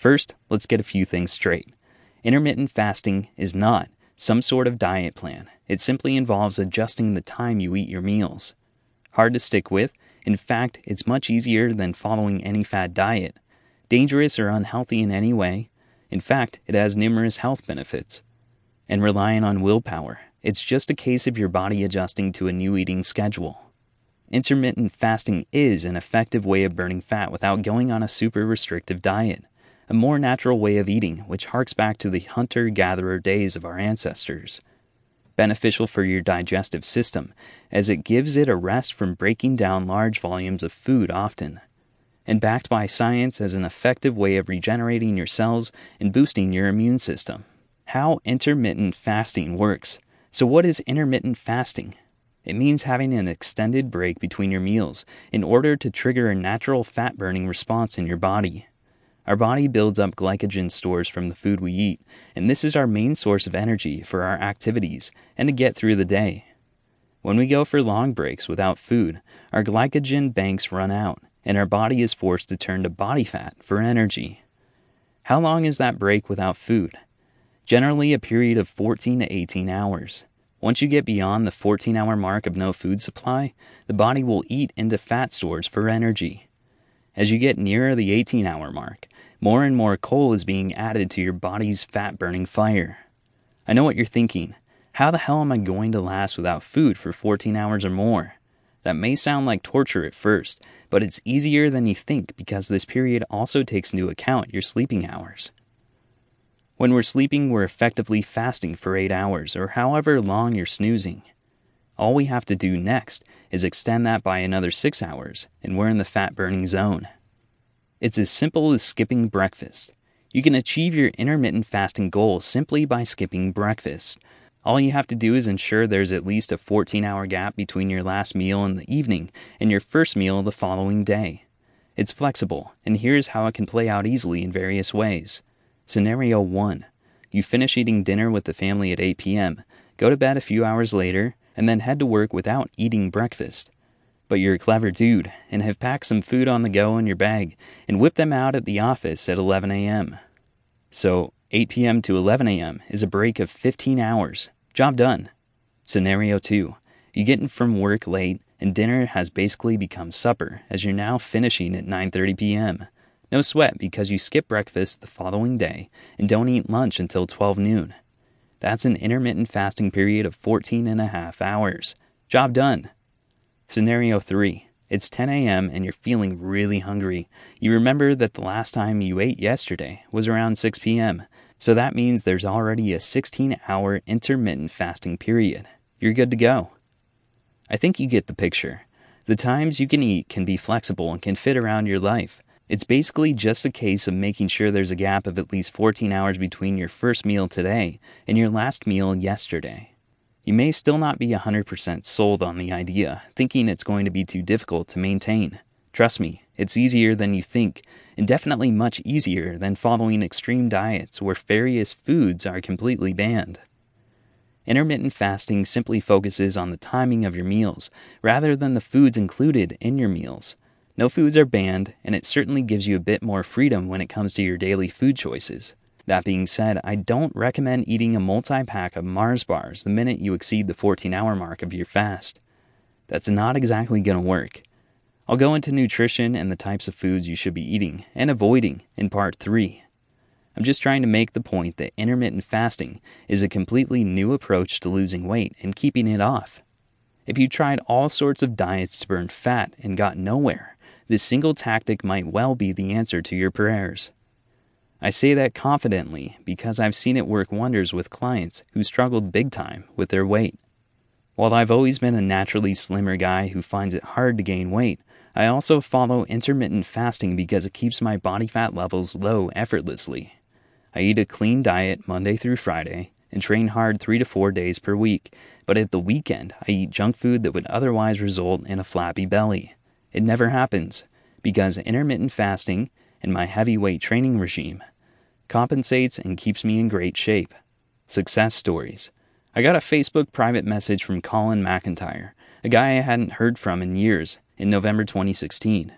First, let's get a few things straight. Intermittent fasting is not some sort of diet plan, it simply involves adjusting the time you eat your meals. Hard to stick with, in fact, it's much easier than following any fad diet. Dangerous or unhealthy in any way, in fact, it has numerous health benefits. And relying on willpower, it's just a case of your body adjusting to a new eating schedule. Intermittent fasting is an effective way of burning fat without going on a super restrictive diet, a more natural way of eating which harks back to the hunter gatherer days of our ancestors. Beneficial for your digestive system, as it gives it a rest from breaking down large volumes of food often. And backed by science as an effective way of regenerating your cells and boosting your immune system. How intermittent fasting works. So, what is intermittent fasting? It means having an extended break between your meals in order to trigger a natural fat burning response in your body. Our body builds up glycogen stores from the food we eat, and this is our main source of energy for our activities and to get through the day. When we go for long breaks without food, our glycogen banks run out, and our body is forced to turn to body fat for energy. How long is that break without food? generally a period of 14 to 18 hours. Once you get beyond the 14 hour mark of no food supply, the body will eat into fat stores for energy. As you get nearer the 18 hour mark, more and more coal is being added to your body's fat burning fire. I know what you're thinking. How the hell am I going to last without food for 14 hours or more? That may sound like torture at first, but it's easier than you think because this period also takes into account your sleeping hours. When we're sleeping, we're effectively fasting for eight hours, or however long you're snoozing. All we have to do next is extend that by another six hours, and we're in the fat burning zone. It's as simple as skipping breakfast. You can achieve your intermittent fasting goal simply by skipping breakfast. All you have to do is ensure there's at least a 14 hour gap between your last meal in the evening and your first meal the following day. It's flexible, and here's how it can play out easily in various ways. Scenario 1 You finish eating dinner with the family at 8 p.m., go to bed a few hours later, and then head to work without eating breakfast. But you're a clever dude and have packed some food on the go in your bag and whipped them out at the office at 11 a.m. So, 8 p.m. to 11 a.m. is a break of 15 hours. Job done. Scenario 2 You get in from work late and dinner has basically become supper as you're now finishing at 9:30 p.m. No sweat because you skip breakfast the following day and don't eat lunch until 12 noon. That's an intermittent fasting period of 14 and a half hours. Job done. Scenario 3. It's 10 a.m. and you're feeling really hungry. You remember that the last time you ate yesterday was around 6 p.m., so that means there's already a 16 hour intermittent fasting period. You're good to go. I think you get the picture. The times you can eat can be flexible and can fit around your life. It's basically just a case of making sure there's a gap of at least 14 hours between your first meal today and your last meal yesterday. You may still not be 100% sold on the idea, thinking it's going to be too difficult to maintain. Trust me, it's easier than you think, and definitely much easier than following extreme diets where various foods are completely banned. Intermittent fasting simply focuses on the timing of your meals rather than the foods included in your meals. No foods are banned, and it certainly gives you a bit more freedom when it comes to your daily food choices. That being said, I don't recommend eating a multi pack of Mars bars the minute you exceed the 14 hour mark of your fast. That's not exactly going to work. I'll go into nutrition and the types of foods you should be eating and avoiding in part 3. I'm just trying to make the point that intermittent fasting is a completely new approach to losing weight and keeping it off. If you tried all sorts of diets to burn fat and got nowhere, this single tactic might well be the answer to your prayers. I say that confidently because I've seen it work wonders with clients who struggled big time with their weight. While I've always been a naturally slimmer guy who finds it hard to gain weight, I also follow intermittent fasting because it keeps my body fat levels low effortlessly. I eat a clean diet Monday through Friday and train hard three to four days per week, but at the weekend I eat junk food that would otherwise result in a flappy belly. It never happens because intermittent fasting and my heavyweight training regime compensates and keeps me in great shape. Success stories. I got a Facebook private message from Colin McIntyre, a guy I hadn't heard from in years, in November 2016.